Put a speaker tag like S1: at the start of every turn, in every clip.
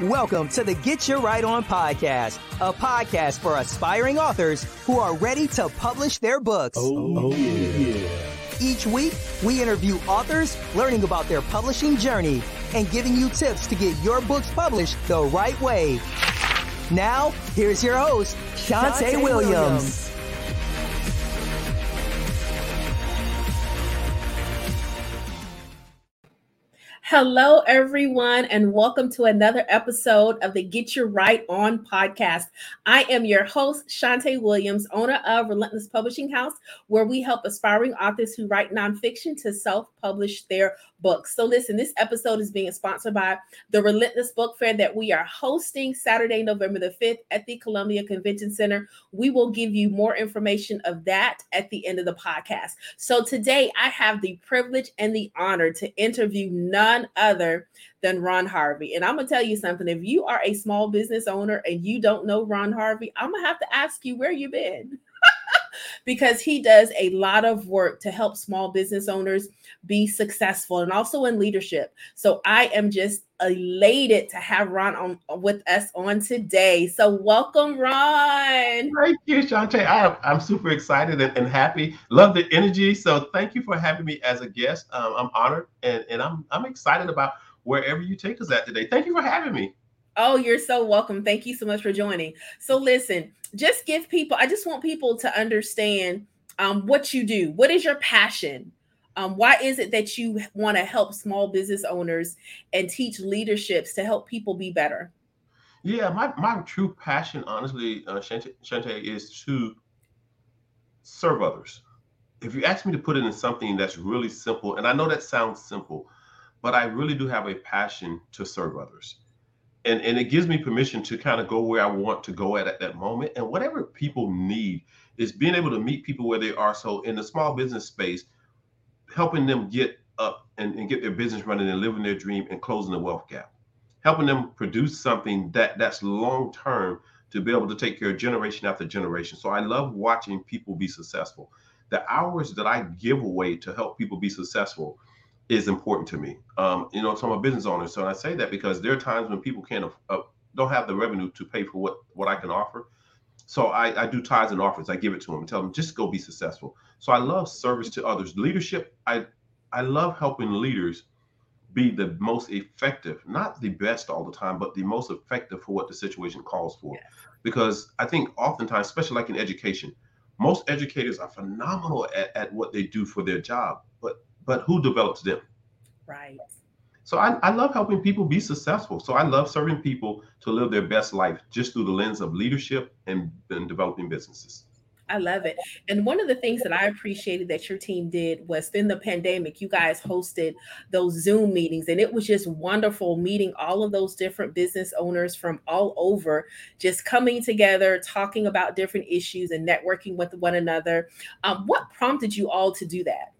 S1: Welcome to the Get Your Right On podcast, a podcast for aspiring authors who are ready to publish their books.
S2: Oh, oh yeah.
S1: Each week, we interview authors, learning about their publishing journey, and giving you tips to get your books published the right way. Now, here's your host, Shantae Williams. Williams.
S3: Hello, everyone, and welcome to another episode of the Get Your Right On podcast. I am your host, Shantae Williams, owner of Relentless Publishing House, where we help aspiring authors who write nonfiction to self publish their books. So, listen, this episode is being sponsored by the Relentless Book Fair that we are hosting Saturday, November the 5th at the Columbia Convention Center. We will give you more information of that at the end of the podcast. So, today I have the privilege and the honor to interview none none other than Ron Harvey. And I'm going to tell you something if you are a small business owner and you don't know Ron Harvey, I'm going to have to ask you where you've been. because he does a lot of work to help small business owners be successful and also in leadership. So I am just elated to have Ron on with us on today. So welcome, Ron.
S2: Thank you, Shantae. I, I'm super excited and, and, happy. Love the energy. So thank you for having me as a guest. Um, I'm honored and, and I'm I'm excited about wherever you take us at today. Thank you for having me.
S3: Oh, you're so welcome. Thank you so much for joining. So listen, just give people, I just want people to understand um, what you do. What is your passion? Um, why is it that you want to help small business owners and teach leaderships to help people be better?
S2: Yeah, my, my true passion, honestly, uh, Shantae, is to serve others. If you ask me to put it in something that's really simple, and I know that sounds simple, but I really do have a passion to serve others and and it gives me permission to kind of go where I want to go at at that moment. And whatever people need is being able to meet people where they are. So in the small business space, helping them get up and, and get their business running and living their dream and closing the wealth gap, helping them produce something that that's long term to be able to take care of generation after generation. So I love watching people be successful. The hours that I give away to help people be successful is important to me. Um, you know, so I'm a business owner, so I say that because there are times when people can't uh, don't have the revenue to pay for what what I can offer. So I, I do tithes and offers. I give it to them and tell them just go be successful. So I love service to others. Leadership. I I love helping leaders be the most effective, not the best all the time, but the most effective for what the situation calls for. Yes. Because I think oftentimes, especially like in education, most educators are phenomenal at, at what they do for their job, but but who develops them?
S3: Right.
S2: So I, I love helping people be successful. So I love serving people to live their best life just through the lens of leadership and, and developing businesses.
S3: I love it. And one of the things that I appreciated that your team did was in the pandemic, you guys hosted those Zoom meetings, and it was just wonderful meeting all of those different business owners from all over, just coming together, talking about different issues and networking with one another. Um, what prompted you all to do that?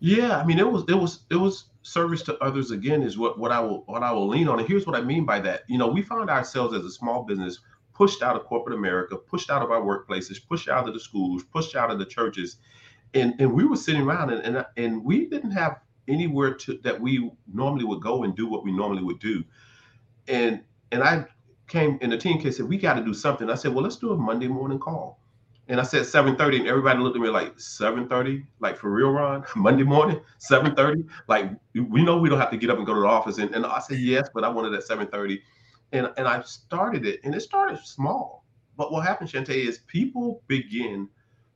S2: Yeah, I mean, it was it was it was service to others again is what what I will what I will lean on. And here's what I mean by that. You know, we found ourselves as a small business pushed out of corporate America, pushed out of our workplaces, pushed out of the schools, pushed out of the churches, and and we were sitting around and and, and we didn't have anywhere to that we normally would go and do what we normally would do. And and I came and the team came said we got to do something. I said, well, let's do a Monday morning call. And I said 7:30, and everybody looked at me like 7:30, like for real, Ron, Monday morning, 7:30. Like we know we don't have to get up and go to the office. And, and I said yes, but I wanted at 7:30. And and I started it, and it started small. But what happened, Shantae, is people begin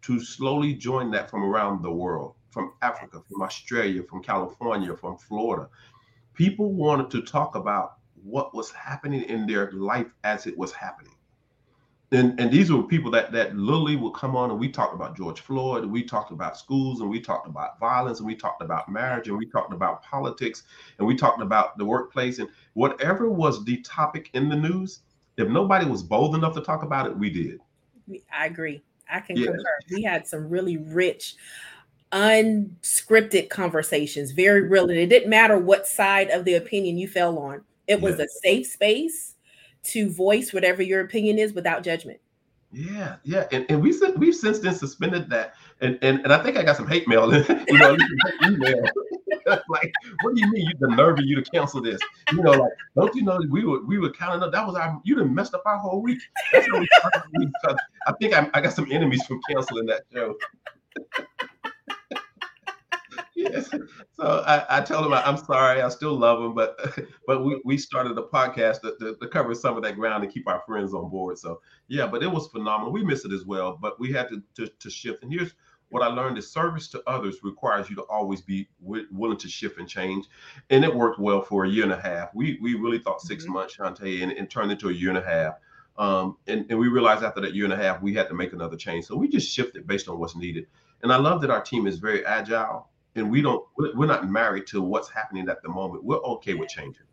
S2: to slowly join that from around the world, from Africa, from Australia, from California, from Florida. People wanted to talk about what was happening in their life as it was happening and and these were people that that literally would come on and we talked about George Floyd, and we talked about schools, and we talked about violence, and we talked about marriage, and we talked about politics, and we talked about the workplace, and whatever was the topic in the news. If nobody was bold enough to talk about it, we did.
S3: I agree. I can yeah. concur. We had some really rich, unscripted conversations, very real, and it didn't matter what side of the opinion you fell on. It was yeah. a safe space to voice whatever your opinion is without judgment.
S2: Yeah, yeah, and, and we we've since then suspended that, and, and and I think I got some hate mail, you know, email like, what do you mean? You, the nerve of you to cancel this? You know, like, don't you know we were we were counting up? That was our you done messed up our whole week. That's how we I think I, I got some enemies from canceling that show. yes. So I, I told him I, am sorry. I still love him, but but we, we started a podcast to, to, to, cover some of that ground and keep our friends on board. So yeah, but it was phenomenal. We missed it as well, but we had to, to, to shift. And here's what I learned is service to others requires you to always be w- willing to shift and change. And it worked well for a year and a half. We we really thought 6 mm-hmm. months, Shantae, and it turned into a year and a half. Um, and, and we realized after that year and a half, we had to make another change. So we just shifted based on what's needed. And I love that our team is very agile and we don't, we're not married to what's happening at the moment. We're okay with changing.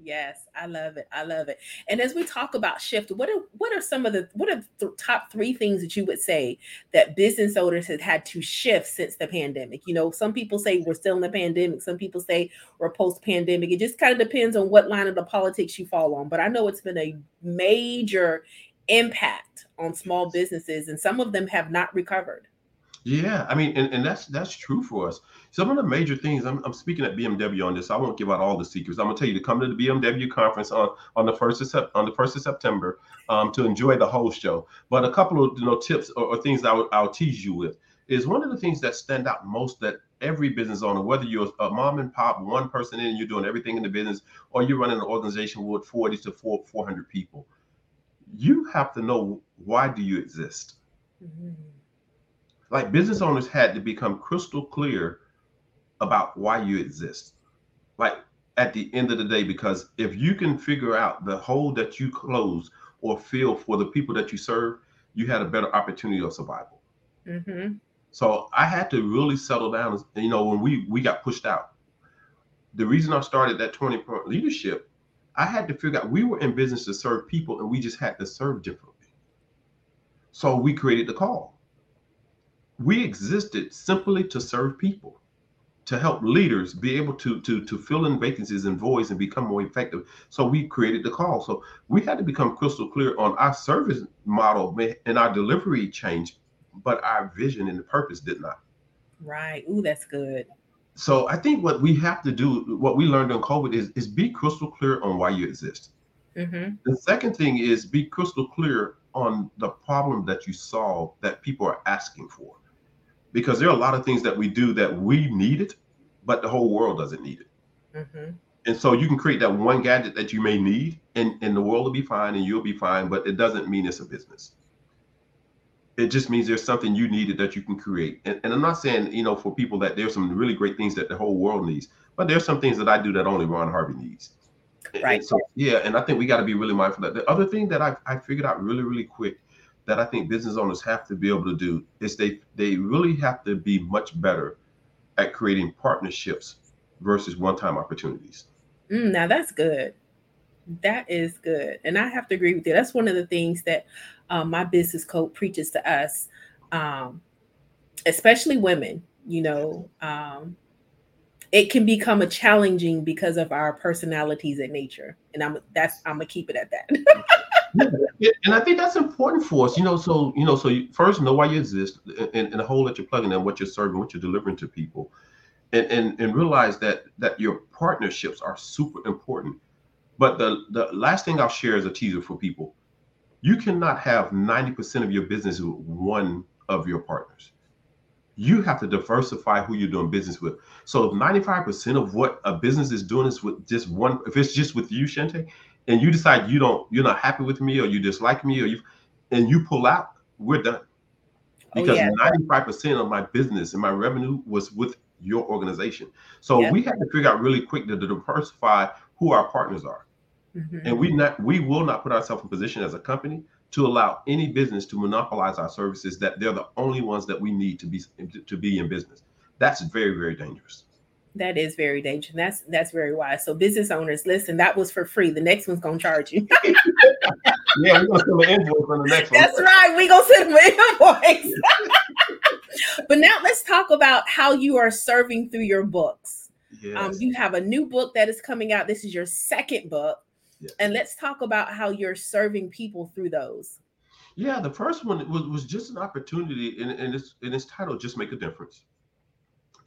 S3: Yes, I love it. I love it. And as we talk about shift, what are what are some of the what are the top three things that you would say that business owners have had to shift since the pandemic? You know, some people say we're still in the pandemic. Some people say we're post pandemic. It just kind of depends on what line of the politics you fall on. But I know it's been a major impact on small businesses, and some of them have not recovered.
S2: Yeah, I mean, and, and that's that's true for us. Some of the major things I'm, I'm speaking at BMW on this. I won't give out all the secrets. I'm gonna tell you to come to the BMW conference on on the first of sep- on the first of September um, to enjoy the whole show. But a couple of you know tips or, or things I'll tease you with is one of the things that stand out most that every business owner, whether you're a mom and pop, one person in, and you're doing everything in the business, or you're running an organization with 40 to 400 people, you have to know why do you exist. Mm-hmm like business owners had to become crystal clear about why you exist. Like at the end of the day, because if you can figure out the hole that you close or fill for the people that you serve, you had a better opportunity of survival. Mm-hmm. So I had to really settle down. You know, when we we got pushed out, the reason I started that 20 point leadership, I had to figure out we were in business to serve people and we just had to serve differently. So we created the call we existed simply to serve people to help leaders be able to to to fill in vacancies and voids and become more effective. So we created the call. So we had to become crystal clear on our service model and our delivery change but our vision and the purpose did not.
S3: Right. Ooh that's good.
S2: So i think what we have to do what we learned in covid is is be crystal clear on why you exist. Mm-hmm. the second thing is be crystal clear on the problem that you solve that people are asking for because there are a lot of things that we do that we need it, but the whole world doesn't need it. Mm-hmm. And so you can create that one gadget that you may need, and, and the world will be fine and you'll be fine, but it doesn't mean it's a business. It just means there's something you needed that you can create. And, and I'm not saying, you know, for people that there's some really great things that the whole world needs, but there's some things that I do that only Ron Harvey needs. Right. And so, yeah, and I think we got to be really mindful that the other thing that I, I figured out really, really quick that I think business owners have to be able to do is they they really have to be much better at creating partnerships versus one-time opportunities.
S3: Mm, now that's good. That is good, and I have to agree with you. That's one of the things that um, my business code preaches to us, um, especially women. You know, um, it can become a challenging because of our personalities and nature, and I'm that's I'm gonna keep it at that.
S2: and I think that's important for us, you know. So, you know, so you first know why you exist and, and the hole that you're plugging in, what you're serving, what you're delivering to people, and and and realize that that your partnerships are super important. But the the last thing I'll share is a teaser for people. You cannot have 90% of your business with one of your partners. You have to diversify who you're doing business with. So if 95% of what a business is doing is with just one, if it's just with you, Shantae, and you decide you don't you're not happy with me or you dislike me or you and you pull out, we're done. Oh, because oh, yeah. 95% of my business and my revenue was with your organization. So yep. we had to figure out really quick to, to diversify who our partners are. Mm-hmm. And we not we will not put ourselves in position as a company to allow any business to monopolize our services that they're the only ones that we need to be to be in business. That's very, very dangerous.
S3: That is very dangerous. That's that's very wise. So business owners, listen, that was for free. The next one's gonna charge you.
S2: yeah, we're gonna send an invoice on the next
S3: one. That's right. We're gonna send an invoice. but now let's talk about how you are serving through your books. Um, yes. Um, you have a new book that is coming out. This is your second book. Yes. And let's talk about how you're serving people through those.
S2: Yeah, the first one was, was just an opportunity, and, and it's and it's titled "Just Make a Difference."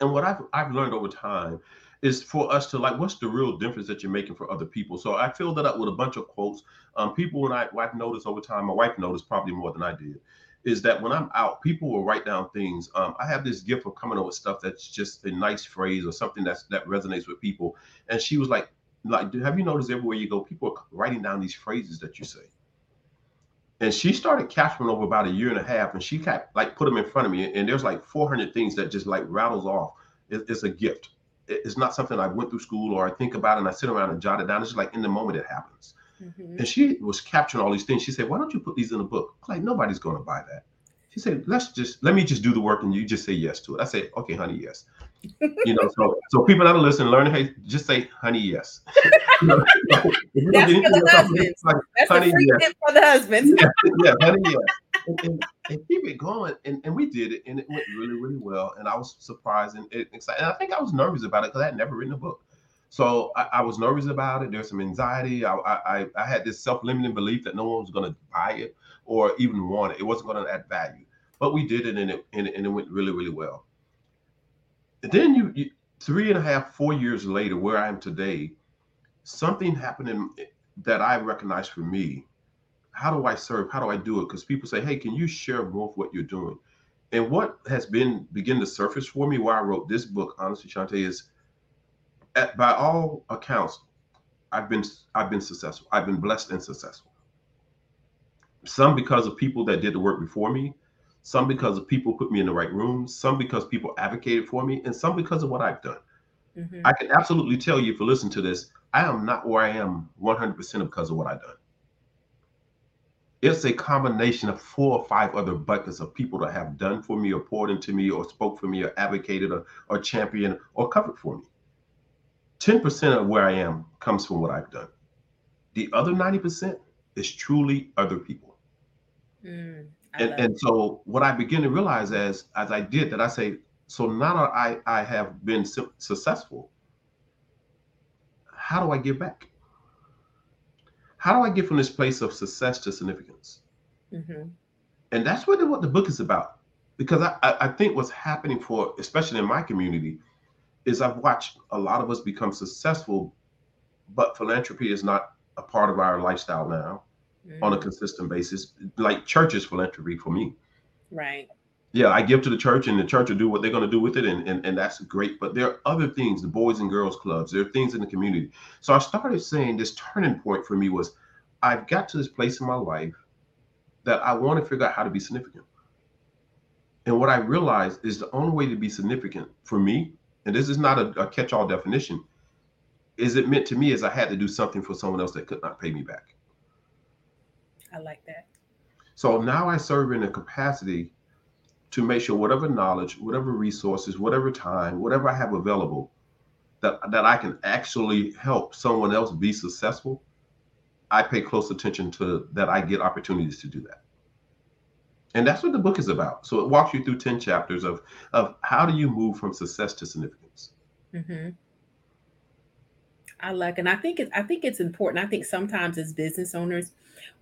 S2: And what I've I've learned over time is for us to like, what's the real difference that you're making for other people? So I filled that up with a bunch of quotes. Um, people, when I, I've noticed over time, my wife noticed probably more than I did, is that when I'm out, people will write down things. Um, I have this gift of coming up with stuff that's just a nice phrase or something that's that resonates with people. And she was like, like, have you noticed everywhere you go, people are writing down these phrases that you say? And she started capturing over about a year and a half, and she kept like put them in front of me. And there's like 400 things that just like rattles off. It, it's a gift. It, it's not something I went through school or I think about and I sit around and jot it down. It's just like in the moment it happens. Mm-hmm. And she was capturing all these things. She said, "Why don't you put these in a book?" Like nobody's going to buy that. She said, "Let's just let me just do the work and you just say yes to it." I said, "Okay, honey, yes." You know, so so people that are listening, learn hey, just say honey yes. you know, That's for
S3: the husbands. Like, That's honey, yes. for the husbands.
S2: yeah, yeah, honey yes. And, and, and, keep it going. And, and we did it, and it went really, really well. And I was surprised and excited. And I think I was nervous about it because I had never written a book. So I, I, was nervous about it. There's some anxiety. I, I, I had this self-limiting belief that no one was going to buy it or even want it. It wasn't going to add value. But we did it, and it and it, and it went really, really well. Then you, you, three and a half, four years later, where I am today, something happened in, that I recognize for me. How do I serve? How do I do it? Because people say, "Hey, can you share more of what you're doing?" And what has been begin to surface for me why I wrote this book, honestly, Shantae, is at, by all accounts, I've been I've been successful. I've been blessed and successful. Some because of people that did the work before me, some because of people put me in the right rooms, some because people advocated for me, and some because of what I've done. Mm-hmm. I can absolutely tell you if you listen to this, I am not where I am 100% because of what I've done. It's a combination of four or five other buckets of people that have done for me or poured into me or spoke for me or advocated or, or championed or covered for me. 10% of where I am comes from what I've done. The other 90% is truly other people. Mm and, and so what I begin to realize as as I did that I say, so now that I I have been su- successful, how do I give back? How do I get from this place of success to significance? Mm-hmm. And that's really what the book is about. Because I, I think what's happening for, especially in my community, is I've watched a lot of us become successful, but philanthropy is not a part of our lifestyle now mm. on a consistent basis, like churches philanthropy for me.
S3: Right.
S2: Yeah, I give to the church and the church will do what they're going to do with it. And, and, and that's great. But there are other things, the boys and girls clubs, there are things in the community. So I started saying this turning point for me was I've got to this place in my life that I want to figure out how to be significant. And what I realized is the only way to be significant for me, and this is not a, a catch all definition, is it meant to me as I had to do something for someone else that could not pay me back.
S3: I like that.
S2: So now I serve in a capacity to make sure whatever knowledge, whatever resources, whatever time, whatever I have available, that that I can actually help someone else be successful. I pay close attention to that. I get opportunities to do that, and that's what the book is about. So it walks you through ten chapters of of how do you move from success to significance. Mm-hmm.
S3: I like, and I think it's I think it's important. I think sometimes as business owners,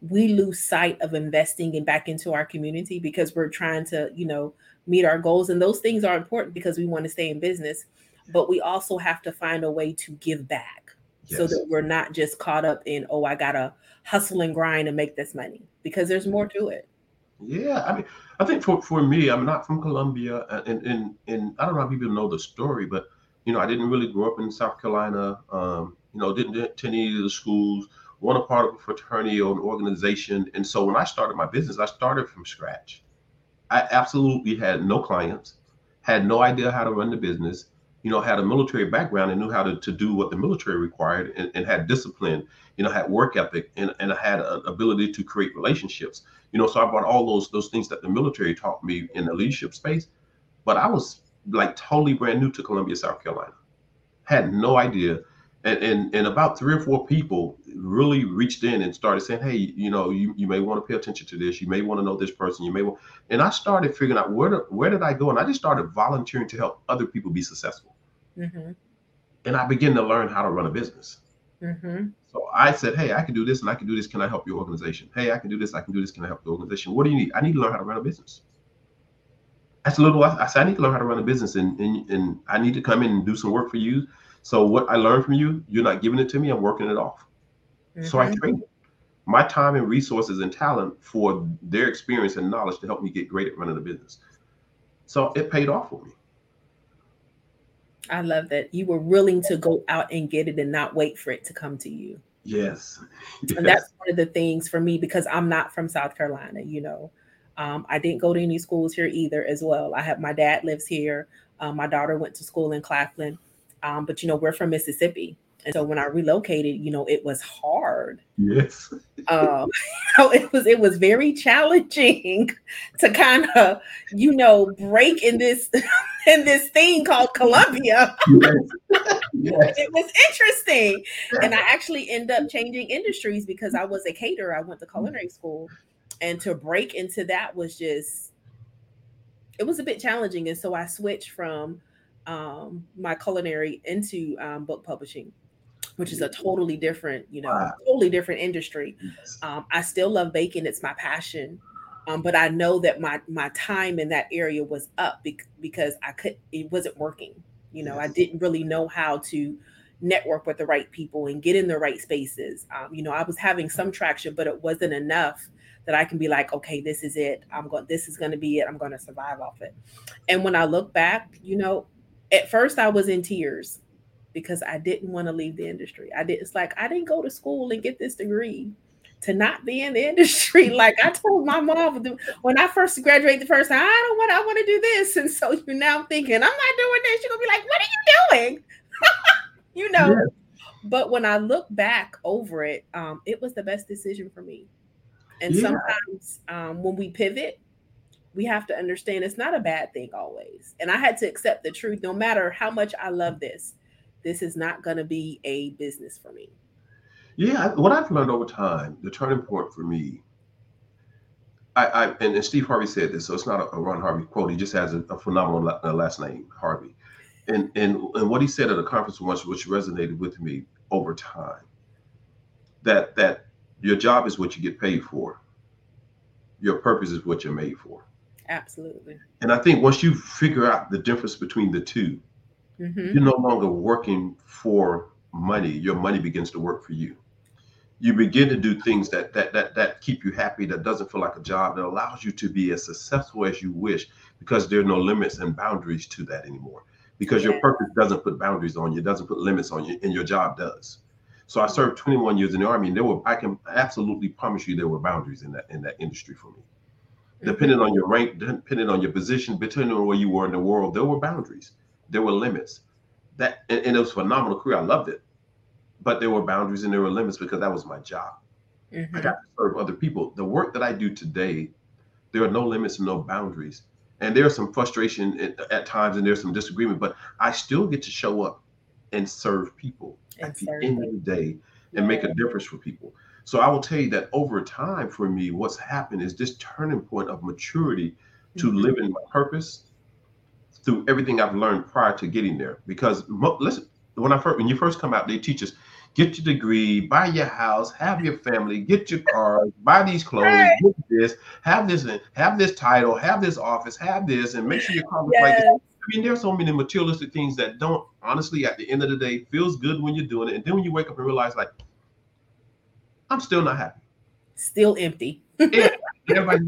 S3: we lose sight of investing and back into our community because we're trying to, you know, meet our goals. And those things are important because we want to stay in business. But we also have to find a way to give back yes. so that we're not just caught up in, oh, I gotta hustle and grind and make this money because there's more to it.
S2: Yeah, I mean, I think for, for me, I'm not from Columbia, and, and and I don't know how people know the story, but you know, I didn't really grow up in South Carolina. Um, you know, didn't attend any of the schools one a part of a fraternity or an organization. And so when I started my business, I started from scratch. I absolutely had no clients, had no idea how to run the business, you know, had a military background and knew how to, to do what the military required and, and had discipline, you know, had work ethic and, and I had an ability to create relationships. You know, so I brought all those those things that the military taught me in the leadership space. But I was like totally brand new to Columbia, South Carolina. Had no idea and, and and about three or four people really reached in and started saying, "Hey, you know, you, you may want to pay attention to this. You may want to know this person. You may want." And I started figuring out where to, where did I go, and I just started volunteering to help other people be successful. Mm-hmm. And I began to learn how to run a business. Mm-hmm. So I said, "Hey, I can do this, and I can do this. Can I help your organization? Hey, I can do this. I can do this. Can I help your organization? What do you need? I need to learn how to run a business." That's a little. I said, "I need to learn how to run a business, and and, and I need to come in and do some work for you." So what I learned from you, you're not giving it to me. I'm working it off. Mm-hmm. So I mm-hmm. trade my time and resources and talent for their experience and knowledge to help me get great at running a business. So it paid off for me.
S3: I love that you were willing to go out and get it and not wait for it to come to you.
S2: Yes.
S3: yes. And that's one of the things for me because I'm not from South Carolina, you know. Um, I didn't go to any schools here either, as well. I have my dad lives here. Um, my daughter went to school in Claflin, um, but you know we're from Mississippi, and so when I relocated, you know it was hard.
S2: Yes.
S3: um, so it was it was very challenging to kind of you know break in this in this thing called Columbia. Yes. yes. it was interesting, and I actually ended up changing industries because I was a caterer. I went to culinary school and to break into that was just it was a bit challenging. And so i switched from um, my culinary into um, book publishing which is a totally different you know wow. totally different industry. Um, i still love baking. It's my passion. Um, but i know that my my time in that area was up because i could it wasn't working. You know yes. i didn't really know how to network with the right people and get in the right spaces. Um, you know i was having some traction but it wasn't enough that I can be like, okay, this is it. I'm going, this is going to be it. I'm going to survive off it. And when I look back, you know, at first I was in tears because I didn't want to leave the industry. I did. It's like I didn't go to school and get this degree to not be in the industry. Like I told my mom when I first graduated the first time, I don't want. I want to do this, and so you now thinking I'm not doing this. You're gonna be like, what are you doing? you know. Yeah. But when I look back over it, um, it was the best decision for me. And yeah. sometimes um, when we pivot, we have to understand it's not a bad thing always. And I had to accept the truth no matter how much I love this, this is not going to be a business for me.
S2: Yeah, what I've learned over time, the turning point for me, I, I and, and, Steve Harvey said this, so it's not a, a Ron Harvey quote. He just has a, a phenomenal uh, last name, Harvey. And, and and what he said at a conference once, which resonated with me over time, that that your job is what you get paid for. Your purpose is what you're made for.
S3: Absolutely.
S2: And I think once you figure out the difference between the 2 you mm-hmm. you're no longer working for money. Your money begins to work for you. You begin to do things that that that that keep you happy, that doesn't feel like a job, that allows you to be as successful as you wish, because there are no limits and boundaries to that anymore. Because yeah. your purpose doesn't put boundaries on you, doesn't put limits on you, and your job does. So I served 21 years in the army, and there were I can absolutely promise you there were boundaries in that in that industry for me. Mm-hmm. Depending on your rank, depending on your position, depending on where you were in the world, there were boundaries, there were limits. That and, and it was a phenomenal career. I loved it, but there were boundaries and there were limits because that was my job. Mm-hmm. I got to serve other people. The work that I do today, there are no limits and no boundaries. And there's some frustration at, at times and there's some disagreement, but I still get to show up and serve people at the end of the day and make a difference for people. So I will tell you that over time for me, what's happened is this turning point of maturity to mm-hmm. live in my purpose through everything I've learned prior to getting there. Because listen, when I first when you first come out, they teach us get your degree, buy your house, have your family, get your car, buy these clothes, get this, have this, have this title, have this office, have this, and make sure your car looks yes. like I mean, there's so many materialistic things that don't honestly, at the end of the day, feels good when you're doing it. And then when you wake up and realize, like, I'm still not happy.
S3: Still empty.
S2: yeah, everybody,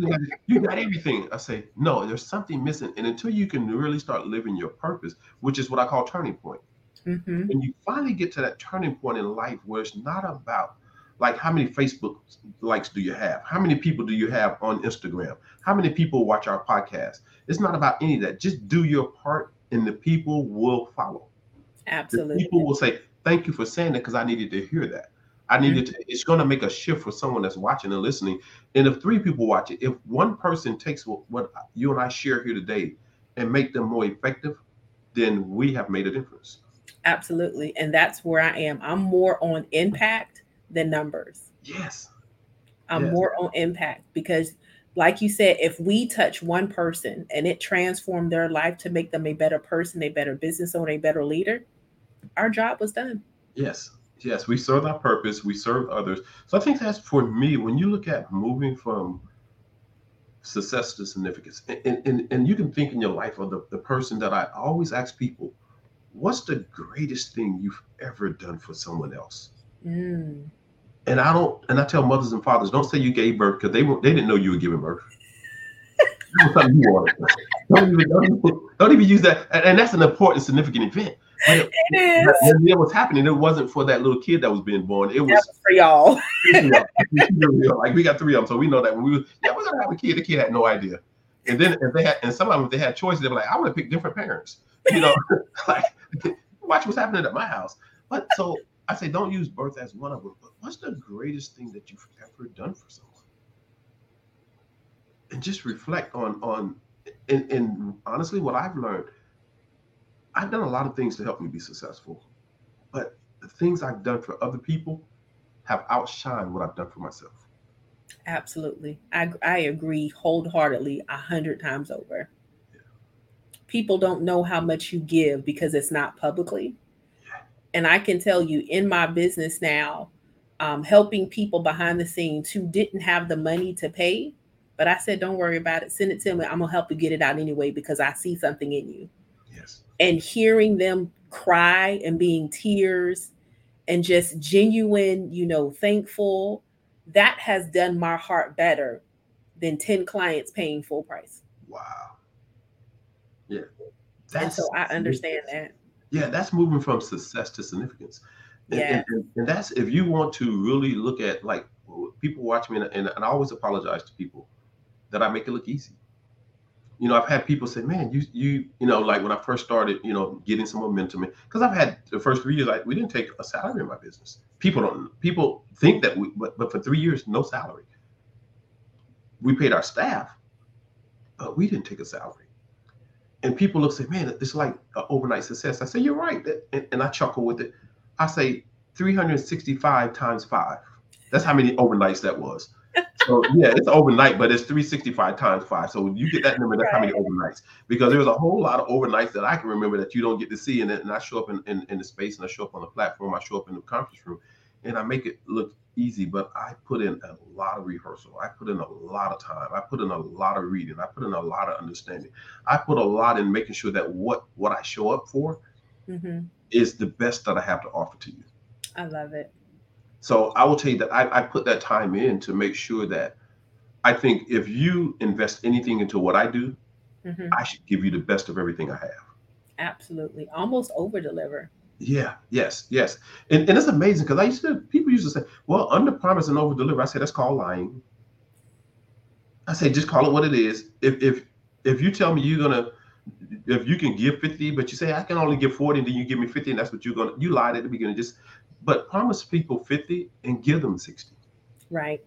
S2: you got everything. I say, no, there's something missing. And until you can really start living your purpose, which is what I call turning point. Mm-hmm. When you finally get to that turning point in life where it's not about like how many Facebook likes do you have? How many people do you have on Instagram? How many people watch our podcast? It's not about any of that. Just do your part and the people will follow.
S3: Absolutely.
S2: The people will say, Thank you for saying that because I needed to hear that. I needed mm-hmm. to, it's going to make a shift for someone that's watching and listening. And if three people watch it, if one person takes what, what you and I share here today and make them more effective, then we have made a difference.
S3: Absolutely. And that's where I am. I'm more on impact than numbers.
S2: Yes.
S3: I'm yes. more on impact because like you said, if we touch one person and it transformed their life to make them a better person, a better business owner, a better leader, our job was done.
S2: Yes. Yes. We serve our purpose, we serve others. So I think that's for me, when you look at moving from success to significance, and, and, and you can think in your life of the, the person that I always ask people, what's the greatest thing you've ever done for someone else?
S3: Mm.
S2: And I don't, and I tell mothers and fathers, don't say you gave birth because they were, they didn't know you were giving birth. don't, even, don't, don't even use that, and, and that's an important, significant event.
S3: It is.
S2: When it was happening, it wasn't for that little kid that was being born. It was,
S3: was for y'all.
S2: like we got three of them, so we know that when we was, yeah, we're gonna have a kid. The kid had no idea. And then if they had, and some of them, if they had choices, they were like, I want to pick different parents. You know, like watch what's happening at my house. But so I say, don't use birth as one of them. But what's the greatest thing that you've ever done for someone? And just reflect on on, and, and honestly, what I've learned I've done a lot of things to help me be successful, but the things I've done for other people have outshined what I've done for myself.
S3: Absolutely. I, I agree wholeheartedly a hundred times over. Yeah. People don't know how much you give because it's not publicly. Yeah. And I can tell you in my business now, um, helping people behind the scenes who didn't have the money to pay. But I said, don't worry about it. Send it to me. I'm going to help you get it out anyway because I see something in you Yes. and hearing them cry and being tears and just genuine, you know, thankful, that has done my heart better than 10 clients paying full price.
S2: Wow. Yeah.
S3: That's, and so I understand that.
S2: Yeah, that's moving from success to significance. And,
S3: yeah.
S2: And, and, that's if you want to really look at like people watch me and, and, I always apologize to people that I make it look easy you know, I've had people say, "Man, you you you know, like when I first started, you know, getting some momentum, because I've had the first three years, like we didn't take a salary in my business. People don't. People think that we, but but for three years, no salary. We paid our staff, but we didn't take a salary. And people look say, "Man, it's like an overnight success." I say, "You're right," and, and I chuckle with it. I say, 365 times five. That's how many overnights that was so yeah, it's overnight, but it's 365 times five. So you get that number, that's right. how many overnights. Because there's a whole lot of overnights that I can remember that you don't get to see. And, and I show up in, in, in the space and I show up on the platform, I show up in the conference room, and I make it look easy, but I put in a lot of rehearsal. I put in a lot of time. I put in a lot of reading. I put in a lot of understanding. I put a lot in making sure that what what I show up for mm-hmm. is the best that I have to offer to you.
S3: I love it.
S2: So I will tell you that I, I put that time in to make sure that I think if you invest anything into what I do, mm-hmm. I should give you the best of everything I have.
S3: Absolutely. Almost over deliver.
S2: Yeah, yes, yes. And, and it's amazing because I used to, people used to say, well, under promise and over deliver. I say that's called lying. I say, just call it what it is. If, if, if you tell me you're going to, if you can give 50, but you say, I can only give 40, and then you give me 50, and that's what you're going to, you lied at the beginning. Just but promise people 50 and give them 60.
S3: Right.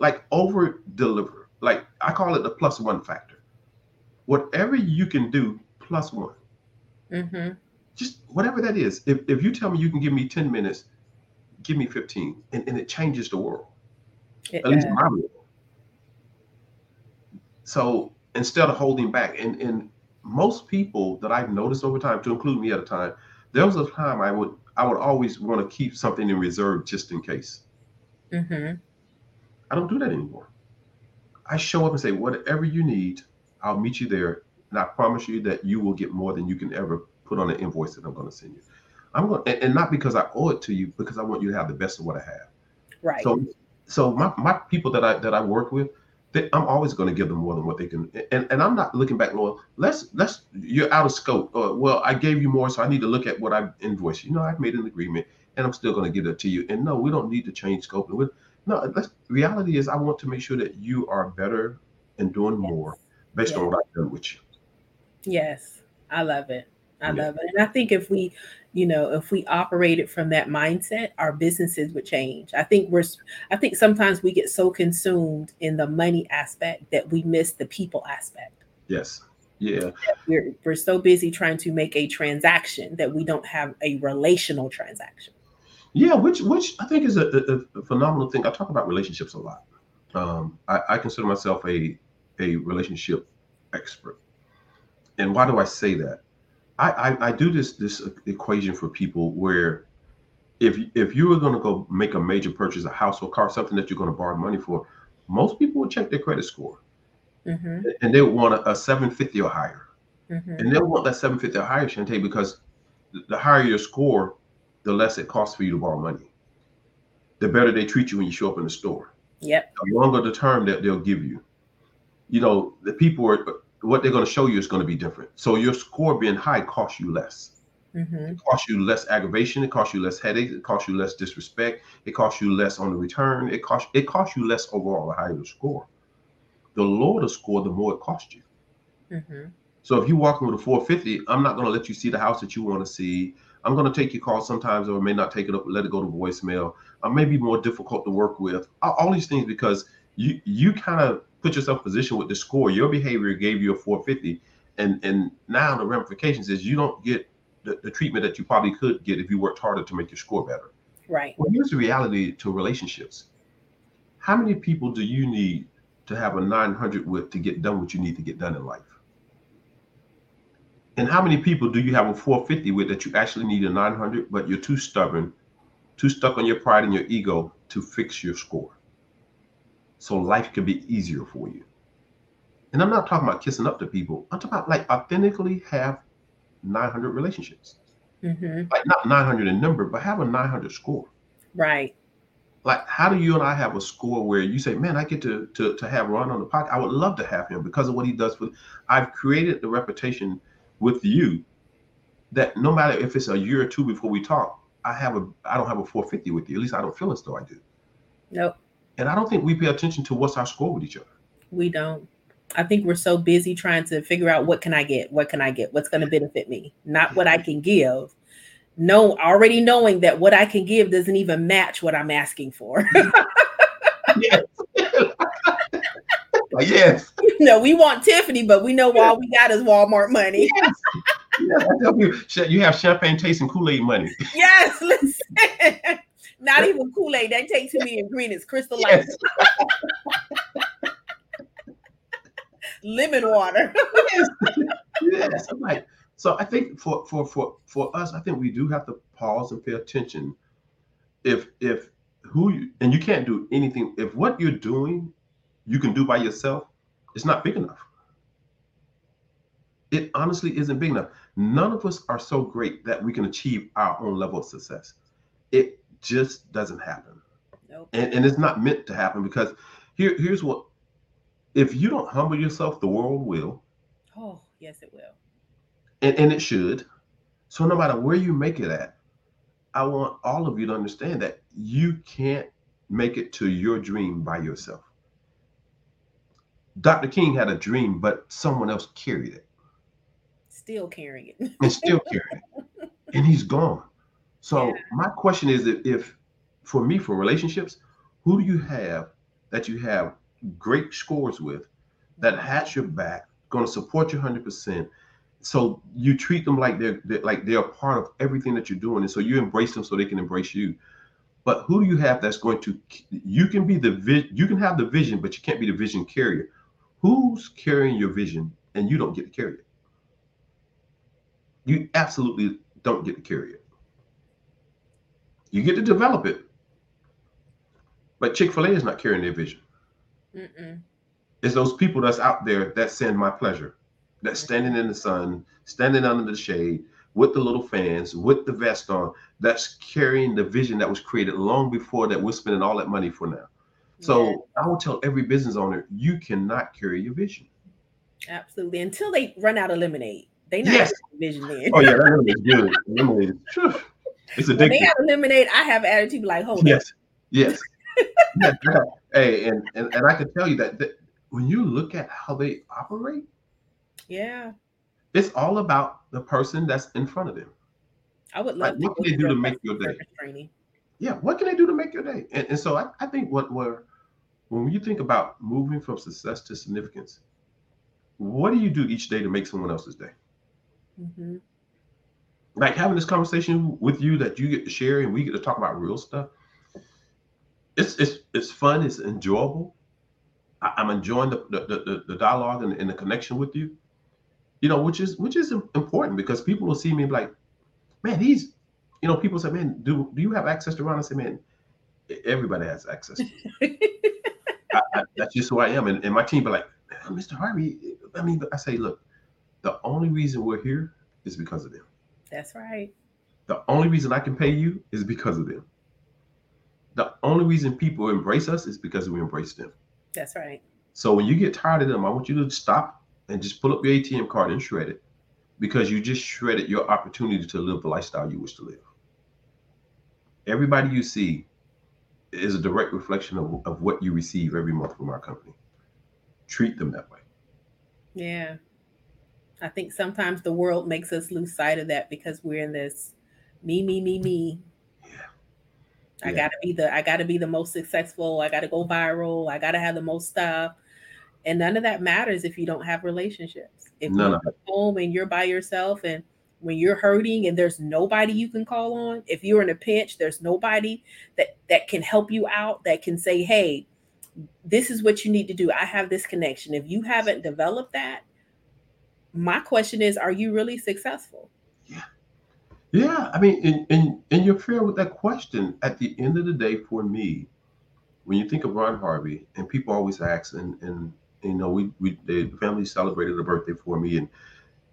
S2: Like over deliver. Like I call it the plus one factor. Whatever you can do, plus one. Mm-hmm. Just whatever that is. If, if you tell me you can give me 10 minutes, give me 15, and, and it changes the world. It, At least my world. So instead of holding back, and, and most people that I've noticed over time, to include me at a time, there was a time I would I would always want to keep something in reserve just in case. Mm-hmm. I don't do that anymore. I show up and say, whatever you need, I'll meet you there. And I promise you that you will get more than you can ever put on an invoice that I'm going to send you. I'm going, and, and not because I owe it to you, because I want you to have the best of what I have.
S3: Right.
S2: So, so my, my people that I that I work with, they, I'm always going to give them more than what they can. And, and I'm not looking back, well, let's let's you're out of scope. Or, well, I gave you more, so I need to look at what I invoiced. You know, I've made an agreement, and I'm still going to give it to you. And no, we don't need to change scope. And no, let's, reality is, I want to make sure that you are better and doing yes. more based yes. on what I've done with you.
S3: Yes, I love it. I yeah. love it. And I think if we, you know, if we operated from that mindset, our businesses would change. I think we're I think sometimes we get so consumed in the money aspect that we miss the people aspect.
S2: Yes. Yeah.
S3: We're we're so busy trying to make a transaction that we don't have a relational transaction.
S2: Yeah, which which I think is a, a, a phenomenal thing. I talk about relationships a lot. Um, I, I consider myself a a relationship expert. And why do I say that? I, I, I do this this equation for people where if if you were going to go make a major purchase, a house or car, something that you're going to borrow money for, most people would check their credit score, mm-hmm. and they would want a, a 750 or higher, mm-hmm. and they'll want that 750 or higher, Shantae, because the higher your score, the less it costs for you to borrow money. The better they treat you when you show up in the store.
S3: Yep.
S2: The longer the term that they'll give you. You know, the people are what they're going to show you is going to be different. So your score being high costs you less.
S3: Mm-hmm.
S2: It costs you less aggravation. It costs you less headache. It costs you less disrespect. It costs you less on the return. It costs it costs you less overall the higher the score. The lower the score, the more it costs you.
S3: Mm-hmm.
S2: So if you walk in with a 450, I'm not going to let you see the house that you want to see. I'm going to take your call sometimes, or may not take it up, let it go to voicemail. I may be more difficult to work with. All these things because you you kind of put yourself in position with the score. Your behavior gave you a 450, and and now the ramifications is you don't get the, the treatment that you probably could get if you worked harder to make your score better.
S3: Right.
S2: Well, here's the reality to relationships. How many people do you need to have a 900 with to get done what you need to get done in life? And how many people do you have a 450 with that you actually need a 900, but you're too stubborn, too stuck on your pride and your ego to fix your score? So life could be easier for you. And I'm not talking about kissing up to people. I'm talking about like authentically have 900 relationships.
S3: Mm-hmm.
S2: Like not 900 in number, but have a 900 score.
S3: Right.
S2: Like, how do you and I have a score where you say, "Man, I get to to to have Ron on the podcast. I would love to have him because of what he does for." I've created the reputation with you that no matter if it's a year or two before we talk, I have a I don't have a 450 with you. At least I don't feel as though I do.
S3: Nope.
S2: And I don't think we pay attention to what's our score with each other.
S3: We don't. I think we're so busy trying to figure out what can I get? What can I get? What's going to benefit me? Not what I can give. No, already knowing that what I can give doesn't even match what I'm asking for.
S2: yes. yes.
S3: no, we want Tiffany, but we know all we got is Walmart money.
S2: Yes. yes. I tell you, you have champagne tasting Kool-Aid money.
S3: Yes, listen. Not even Kool-Aid. That takes me in green. It's crystal.
S2: Yes.
S3: Lemon water.
S2: yes. yes. I'm like, so I think for for for for us, I think we do have to pause and pay attention. If if who you and you can't do anything, if what you're doing you can do by yourself, it's not big enough. It honestly isn't big enough. None of us are so great that we can achieve our own level of success. It just doesn't happen.
S3: Nope.
S2: And, and it's not meant to happen because here, here's what if you don't humble yourself, the world will.
S3: Oh, yes, it will.
S2: And, and it should. So no matter where you make it at, I want all of you to understand that you can't make it to your dream by yourself. Dr. King had a dream, but someone else carried it.
S3: Still carrying it.
S2: and still carrying it. And he's gone. So yeah. my question is if, if for me, for relationships, who do you have that you have great scores with that mm-hmm. has your back, going to support you 100%. So you treat them like they're, they're, like they're a part of everything that you're doing, and so you embrace them so they can embrace you. But who do you have that's going to? You can be the vi- you can have the vision, but you can't be the vision carrier. Who's carrying your vision, and you don't get to carry it? You absolutely don't get to carry it. You get to develop it, but Chick Fil A is not carrying their vision.
S3: Mm-mm.
S2: It's those people that's out there that send my pleasure, that's standing in the sun, standing under the shade with the little fans, with the vest on, that's carrying the vision that was created long before that we're spending all that money for now. So yeah. I will tell every business owner, you cannot carry your vision.
S3: Absolutely. Until they run out of lemonade. They not
S2: yes.
S3: vision then.
S2: Oh yeah, that lemonade is good. Lemonade is it's addictive.
S3: When they have lemonade, I have attitude like, hold
S2: yes.
S3: on.
S2: Yes. yes. Hey, and, and and I can tell you that, that when you look at how they operate,
S3: yeah,
S2: it's all about the person that's in front of them.
S3: I would love.
S2: Like, what can they do to make your day?
S3: Training.
S2: Yeah, what can they do to make your day? And, and so I, I think what where when you think about moving from success to significance, what do you do each day to make someone else's day?
S3: Mm-hmm.
S2: Like having this conversation with you that you get to share and we get to talk about real stuff it's it's it's fun. It's enjoyable. I, am enjoying the the, the, the dialogue and, and, the connection with you. You know, which is which is important because people will see me like, man, he's, you know, people say, man, do do you have access to Ron? I say, man, everybody has access. I, I, that's just who I am, and, and my team be like, Mr. Harvey. I mean, I say, look, the only reason we're here is because of them.
S3: That's right.
S2: The only reason I can pay you is because of them. The only reason people embrace us is because we embrace them.
S3: That's right.
S2: So when you get tired of them, I want you to stop and just pull up your ATM card and shred it because you just shredded your opportunity to live the lifestyle you wish to live. Everybody you see is a direct reflection of, of what you receive every month from our company. Treat them that way.
S3: Yeah. I think sometimes the world makes us lose sight of that because we're in this me, me, me, me.
S2: Yeah.
S3: I
S2: Yeah.
S3: gotta be the I gotta be the most successful. I gotta go viral. I gotta have the most stuff. And none of that matters if you don't have relationships. If
S2: None
S3: you're home and you're by yourself and when you're hurting and there's nobody you can call on, if you're in a pinch, there's nobody that that can help you out, that can say, "Hey, this is what you need to do. I have this connection." If you haven't developed that, my question is, are you really successful?
S2: Yeah, Yeah. I mean, and, and and you're fair with that question. At the end of the day, for me, when you think of Ron Harvey, and people always ask, and and you know, we we the family celebrated a birthday for me, and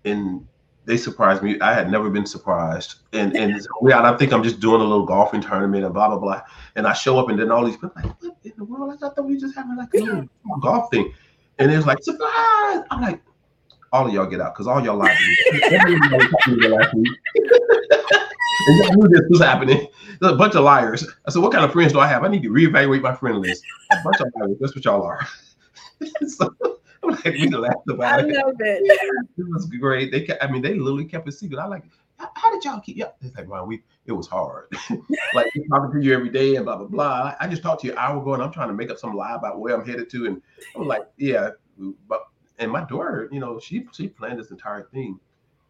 S2: and they surprised me. I had never been surprised, and and so, I think I'm just doing a little golfing tournament and blah blah blah, and I show up, and then all these people like, what in the world? I thought we were just having like a little golf thing, and it was like surprise. I'm like, all of y'all get out because all y'all lied to me. Everybody talked to me last week. And y'all knew this was happening. There's a bunch of liars. I said, what kind of friends do I have? I need to reevaluate my friend list. A bunch of liars. That's what y'all are. so I'm like, we laughed
S3: I
S2: about it.
S3: love it.
S2: It was great. They kept, I mean, they literally kept it secret. I like, how, did y'all keep? Yeah, it's like, wow, we it was hard. like talking to you every day and blah blah blah. I, I just talked to you an hour ago, and I'm trying to make up some lie about where I'm headed to, and I'm like, yeah, but and my daughter, you know, she she planned this entire thing,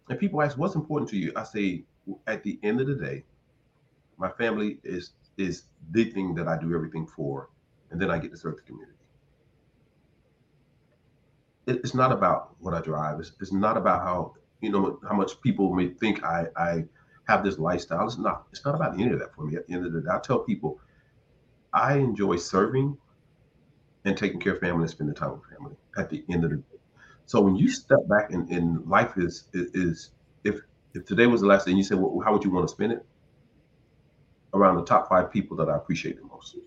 S2: and people ask, what's important to you? I say, at the end of the day, my family is is the thing that I do everything for, and then I get to serve the community. It, it's not about what I drive. It's, it's not about how you know how much people may think I I have this lifestyle. It's not. It's not about any of that for me. At the end of the day, I tell people, I enjoy serving and taking care of family and spending time with family. At the end of the day, so when you step back and, and life is is if if today was the last day and you said, well, how would you want to spend it? Around the top five people that I appreciate the most.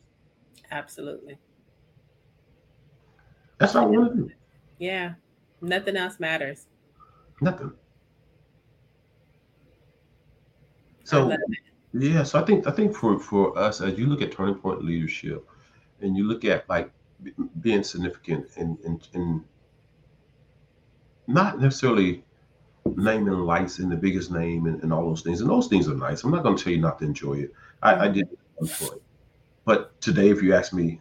S3: Absolutely.
S2: That's what I want to do.
S3: Yeah. Nothing else matters.
S2: Nothing. So yeah, so I think I think for for us as you look at turning point leadership, and you look at like being significant and and and not necessarily naming lights in the biggest name and, and all those things, and those things are nice. I'm not going to tell you not to enjoy it. I, I did one point, but today, if you ask me,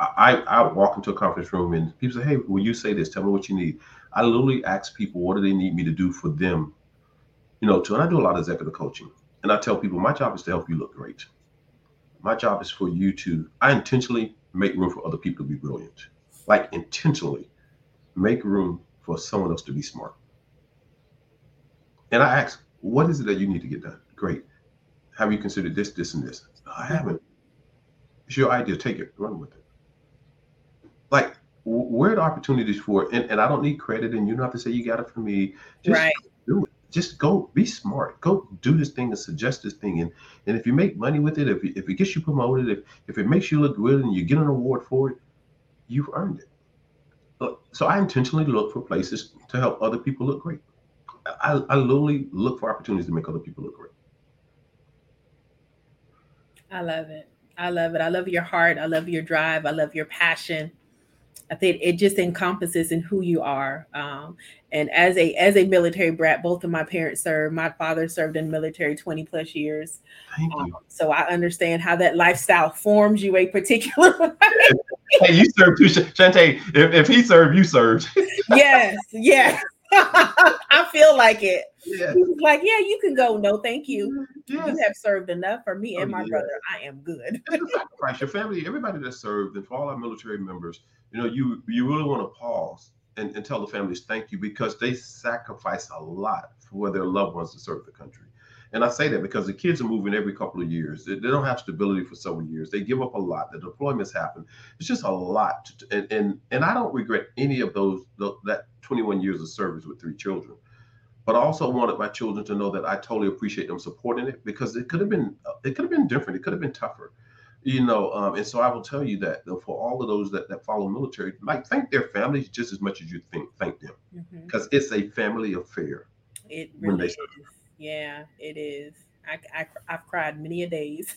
S2: I I walk into a conference room and people say, "Hey, will you say this? Tell me what you need." I literally ask people, "What do they need me to do for them?" You know, to and I do a lot of executive coaching. And I tell people my job is to help you look great. My job is for you to, I intentionally make room for other people to be brilliant. Like intentionally make room for someone else to be smart. And I ask, what is it that you need to get done? Great. Have you considered this, this, and this? "No, I haven't. It's your idea. Take it, run with it. Like, where are the opportunities for it? And, and I don't need credit, and you don't have to say you got it from me. Just
S3: Right.
S2: do it. Just go be smart. Go do this thing and suggest this thing. And and if you make money with it, if it, if it gets you promoted, if if it makes you look good and you get an award for it, you've earned it. So I intentionally look for places to help other people look great. I, I literally look for opportunities to make other people look great.
S3: I love it. I love it. I love your heart. I love your drive. I love your passion. I think it just encompasses in who you are. Um, and as a as a military brat, both of my parents served. My father served in the military 20 plus years.
S2: Thank
S3: Um, so I understand how that lifestyle forms you a particular way.
S2: Hey, you served too, Sh- Shantae. If, if he served, you served.
S3: yes, yes. I feel like it.
S2: yeah.
S3: Like, Yeah, you can go. No, thank you.
S2: Yes.
S3: You have served enough for me and
S2: Oh,
S3: my
S2: yeah.
S3: brother. I am good.
S2: Sacrifice. Your family, everybody that served, and for all our military members, you know, you you really want to pause and, and tell the families thank you because they sacrifice a lot for their loved ones to serve the country. And I say that because the kids are moving every couple of years. They, they don't have stability for several years. They give up a lot. The deployments happen. It's just a lot. To, and, and and I don't regret any of those tho- that 21 years of service with three children. but I also wanted my children to know that I totally appreciate them supporting it because it could have been it could have been different. It could have been tougher, you know. Um, and so I will tell you that for all of those that, that follow military, like thank their families just as much as you think thank them because mm-hmm. it's a family affair.
S3: It really is. Yeah, it is. I, I I've cried many a days.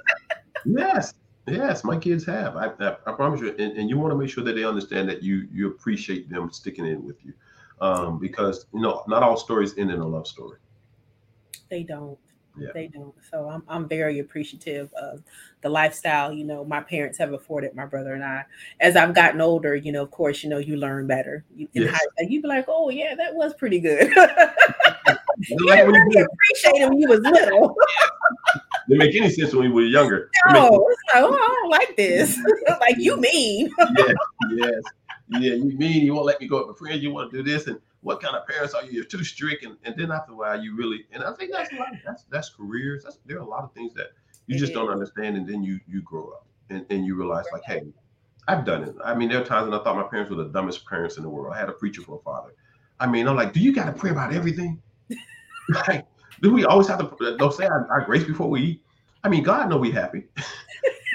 S2: yes, yes, my kids have. I, I, I promise you, and, and you want to make sure that they understand that you you appreciate them sticking in with you um, because you know not all stories end in a love story.
S3: They don't. Yeah. They don't. So I'm I'm very appreciative of the lifestyle, you know, my parents have afforded my brother and I. As I've gotten older, you know, of course, you know, you learn better. You, yes. high, you'd be like, oh yeah, that was pretty good. you like didn't really appreciate it when you was little.
S2: didn't make any sense when we were younger.
S3: No, it's like, oh, I don't like this. like you mean.
S2: yes, yes yeah, you mean you won't let me go with my friends? You want to do this, and what kind of parents are you? You're too strict, and, and then after a while, you really and I think that's. That's that's careers. That's, there are a lot of things that you just don't understand, and then you you grow up and, and you realize like, hey, I've done it. I mean, there are times when I thought my parents were the dumbest parents in the world. I had a preacher for a father. I mean, I'm like, do you got to pray about everything? like, do we always have to? Don't say our, our grace before we eat. I mean, God know we happy.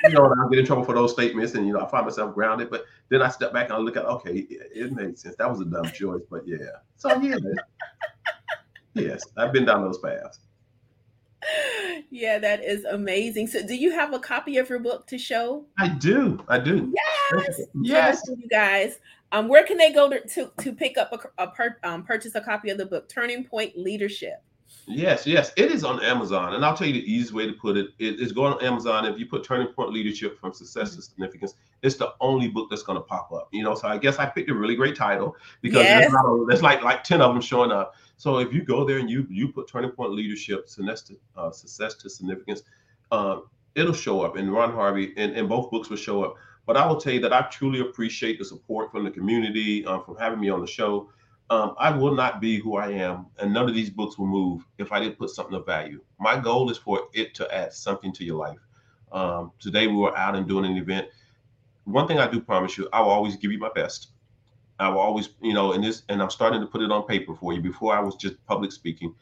S2: you know, I get in trouble for those statements, and you know, I find myself grounded. But then I step back and I look at, okay, it, it makes sense. That was a dumb choice, but yeah. So yeah, yes, I've been down those paths.
S3: Yeah, that is amazing. So, do you have a copy of your book to show?
S2: I do. I do.
S3: Yes. Yes. You guys, um, where can they go to to, to pick up a, a per, um, purchase a copy of the book, Turning Point Leadership?
S2: Yes, yes, it is on Amazon, and I'll tell you the easiest way to put it. It is going on Amazon. If you put "Turning Point Leadership from Success to mm-hmm. Significance," it's the only book that's going to pop up. You know, so I guess I picked a really great title because yes. there's, a, there's, like like ten of them showing up. So if you go there and you you put "Turning Point Leadership Success to, uh, Success to Significance," um, it'll show up, and Ron Harvey and, and both books will show up. But I will tell you that I truly appreciate the support from the community, um, from having me on the show um, I will not be who I am, and none of these books will move if I didn't put something of value. My goal is for it to add something to your life. Um, today we were out and doing an event. One thing I do promise you, I will always give you my best. I will always, you know, and this, and I'm starting to put it on paper for you. Before I was just public speaking,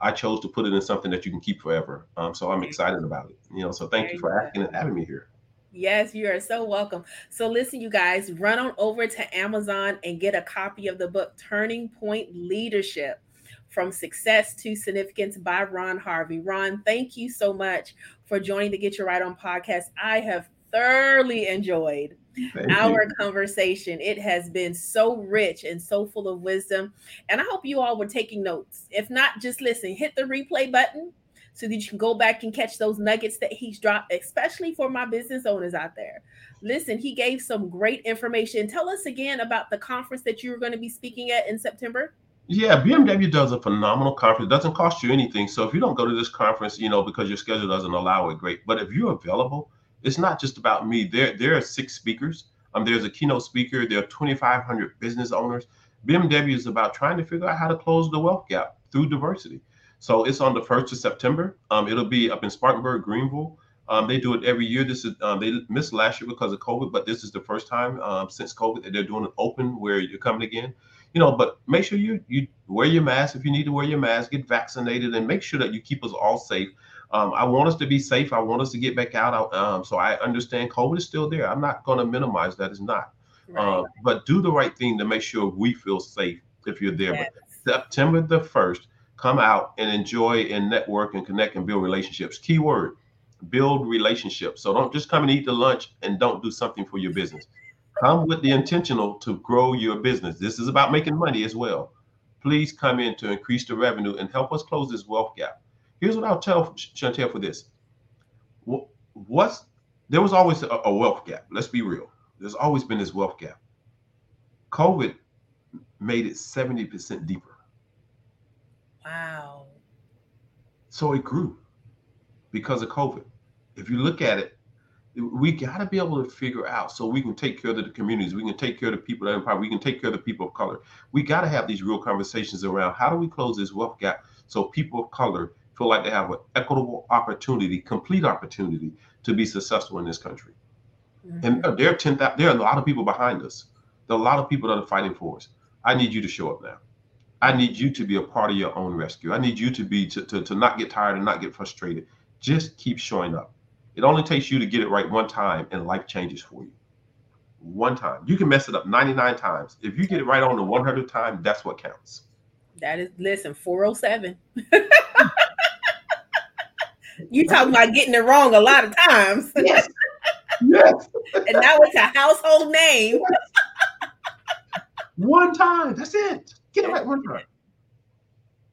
S2: I chose to put it in something that you can keep forever. Um, so I'm excited about it. You know, so thank you for asking and having me here.
S3: Yes, you are so welcome. So, listen, you guys, run on over to Amazon and get a copy of the book Turning Point Leadership From Success to Significance by Ron Harvey. Ron, thank you so much for joining the Get Your Right On podcast. I have thoroughly enjoyed Thank our you. conversation. It has been so rich and so full of wisdom. And I hope you all were taking notes. If not, just listen, hit the replay button so that you can go back and catch those nuggets that he's dropped, especially for my business owners out there. Listen, he gave some great information. Tell us again about the conference that you're going to be speaking at in September.
S2: Yeah, BMW does a phenomenal conference. It doesn't cost you anything. So if you don't go to this conference, you know, because your schedule doesn't allow it, great. But if you're available, it's not just about me. There, there are six speakers. Um, there's a keynote speaker. There are 2,500 business owners. BMW is about trying to figure out how to close the wealth gap through diversity. So it's on the first of September. Um, it'll be up in Spartanburg, Greenville. Um, they do it every year. This is um, they missed last year because of COVID, but this is the first time um, since COVID that they're doing it open where you're coming again. You know, but make sure you you wear your mask if you need to wear your mask, get vaccinated, and make sure that you keep us all safe. Um, I want us to be safe. I want us to get back out. Um, so I understand COVID is still there. I'm not going to minimize that. It's not. Right. Uh, but do the right thing to make sure we feel safe if you're there. Yes. But September the first come out and enjoy and network and connect and build relationships. Keyword build relationships. So don't just come and eat the lunch and don't do something for your business. Come with the intentional to grow your business. This is about making money as well. Please come in to increase the revenue and help us close this wealth gap. Here's what I'll tell Chantel for this. What's there was always a, a wealth gap. Let's be real. There's always been this wealth gap. COVID made it 70% deeper.
S3: Wow.
S2: So it grew because of COVID. If you look at it, we got to be able to figure out so we can take care of the communities. We can take care of the people that are in power. We can take care of the people of color. We got to have these real conversations around how do we close this wealth gap so people of color feel like they have an equitable opportunity, complete opportunity to be successful in this country. Mm-hmm. And there are 10, there are a lot of people behind us. There are a lot of people that are fighting for us. I need you to show up now. I need you to be a part of your own rescue. I need you to be to, to, to not get tired and not get frustrated. Just keep showing up. It only takes you to get it right one time and life changes for you. One time. You can mess it up 99 times. If you get it right on the 100th time, that's what counts.
S3: That is, listen, 407. you talking about getting it wrong a lot of times.
S2: Yes. yes.
S3: and now it's a household name.
S2: one time. That's it. Get right.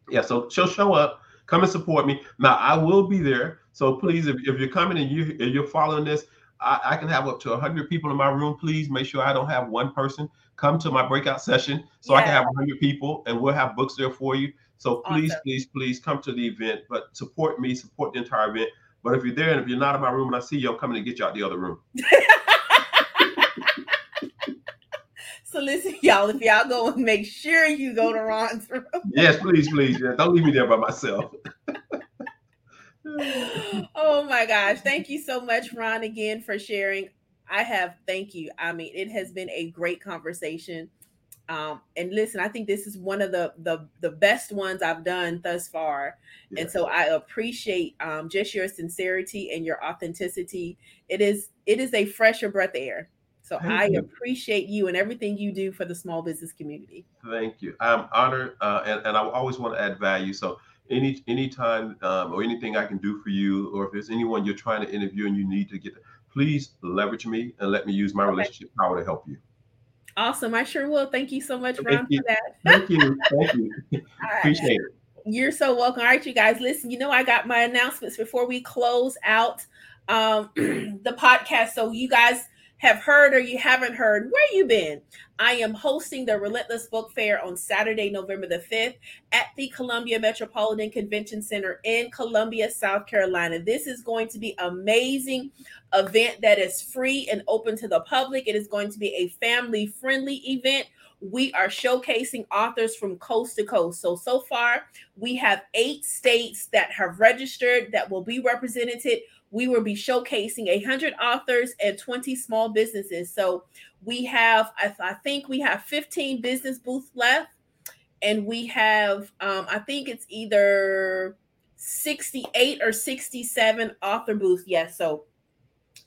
S2: Yeah, so she'll show up, come and support me. Now I will be there. So please, if, if you're coming and you if you're following this, I, I can have up to hundred people in my room. Please make sure I don't have one person come to my breakout session so yeah. I can have hundred people and we'll have books there for you. So please, awesome. please, please come to the event, but support me, support the entire event. But if you're there and if you're not in my room and I see you, I'm coming to get you out the other room.
S3: so listen, y'all, if y'all go, and make sure you go to Ron's room.
S2: yes, please, please. Yeah. Don't leave me there by myself.
S3: oh my gosh. Thank you so much, Ron, again for sharing. I have thank you. I mean, it has been a great conversation. Um, and listen, I think this is one of the the the best ones I've done thus far. Yeah. And so I appreciate um, just your sincerity and your authenticity. It is it is a fresher breath air. So Thank I you. appreciate you and everything you do for the small business community.
S2: Thank you. I'm honored, uh, and, and I always want to add value. So any anytime um, or anything I can do for you, or if there's anyone you're trying to interview and you need to get, please leverage me and let me use my okay. relationship power to help you.
S3: Awesome. I sure will. Thank you so much, Thank Ron,
S2: you.
S3: for that.
S2: Thank you. Thank you. Appreciate it.
S3: You're so welcome. All right, you guys, listen, you know, I got my announcements before we close out um, the podcast. So you guys have heard or you haven't heard, where you been? I am hosting the Relentless Book Fair on Saturday, November the 5th at the Columbia Metropolitan Convention Center in Columbia, South Carolina. This is going to be amazing event that is free and open to the public. It is going to be a family friendly event we are showcasing authors from coast to coast. So, so far, we have eight states that have registered that will be represented we will be showcasing 100 authors and 20 small businesses. So we have, I, think we have 15 business booths left, and we have, um, I think it's either 68 or 67 author booths. Yes. So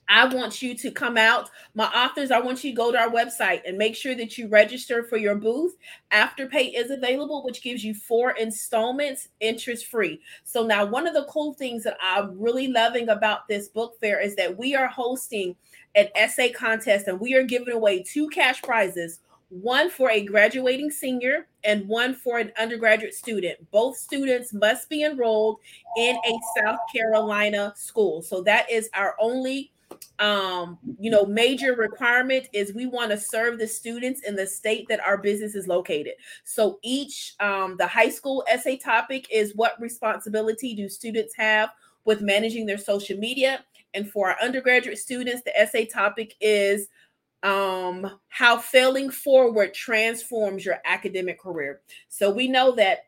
S3: I want you to come out. My authors, I want you to go to our website and make sure that you register for your booth. Afterpay is available, which gives you four installments interest free. So, now one of the cool things that I'm really loving about this book fair is that we are hosting an essay contest and we are giving away two cash prizes one for a graduating senior and one for an undergraduate student. Both students must be enrolled in a South Carolina school. So that is our only um you know major requirement is we want to serve the students in the state that our business is located. So each um the high school essay topic is what responsibility do students have with managing their social media. And for our undergraduate students the essay topic is um how failing forward transforms your academic career. So we know that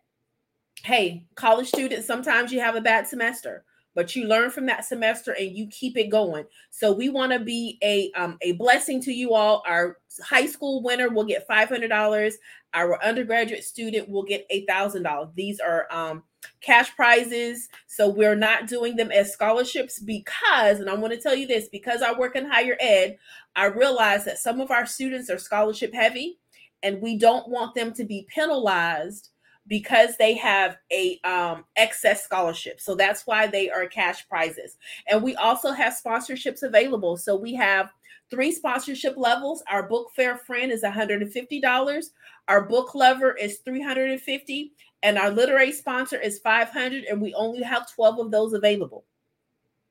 S3: hey college students sometimes you have a bad semester but you learn from that semester and you keep it going. So we want to be a um, a blessing to you all. Our high school winner will get five hundred dollars. Our undergraduate student will get a thousand dollars. These are um, cash prizes. So we're not doing them as scholarships because, and I want to tell you this, because I work in higher ed, I realize that some of our students are scholarship heavy, and we don't want them to be penalized because they have a um, excess scholarship. So that's why they are cash prizes. And we also have sponsorships available. So we have three sponsorship levels. Our book fair friend is $150. Our book lover is 350 and our literary sponsor is 500 and we only have 12 of those available.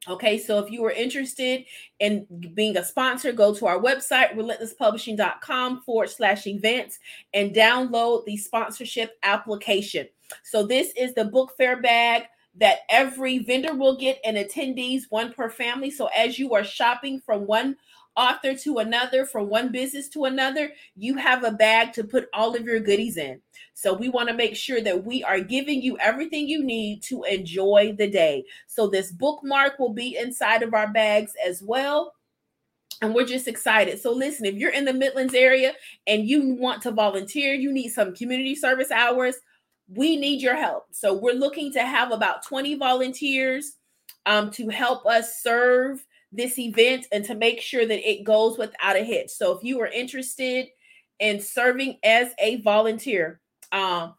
S3: Okay, so if you are interested in being a sponsor, go to our website, relentlesspublishing.com forward slash events, and download the sponsorship application. So, this is the book fair bag that every vendor will get and attendees, one per family. So, as you are shopping from one author to another, from one business to another, you have a bag to put all of your goodies in. So we want to make sure that we are giving you everything you need to enjoy the day. So this bookmark will be inside of our bags as well. and we're just excited. So listen, if you're in the Midlands area and you want to volunteer, you need some community service hours, we need your help. So we're looking to have about 20 volunteers um, to help us serve this event and to make sure that it goes without a hitch. So if you are interested in serving as a volunteer, um,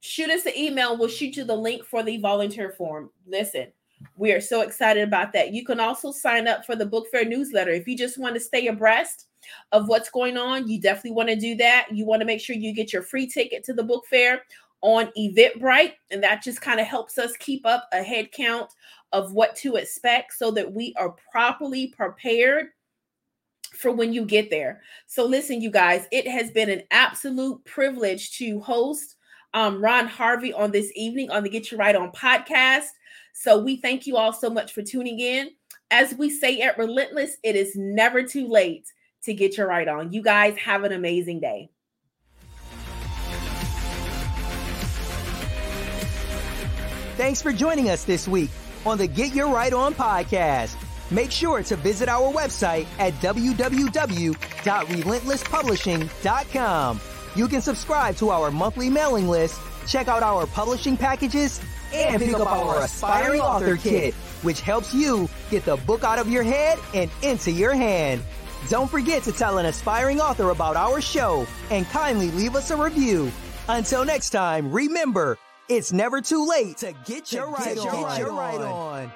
S3: shoot us an email. We'll shoot you the link for the volunteer form. Listen, we are so excited about that. You can also sign up for the book fair newsletter. If you just want to stay abreast of what's going on, you definitely want to do that. You want to make sure you get your free ticket to the book fair on Eventbrite, and that just kind of helps us keep up a head count of what to expect so that we are properly prepared for when you get there. So, listen, you guys, it has been an absolute privilege to host um, Ron Harvey on this evening on the Get You Right On podcast. So we thank you all so much for tuning in. As we say at Relentless, it is never too late to get your right on. You guys have an amazing day.
S1: Thanks for joining us this week on the Get Your Right On podcast. Make sure to visit our website at www.relentlesspublishing.com. You can subscribe to our monthly mailing list, check out our publishing packages, and pick up our aspiring author kit, which helps you get the book out of your head and into your hand. Don't forget to tell an aspiring author about our show and kindly leave us a review. Until next time, remember, it's never too late to get your, right, get your right on.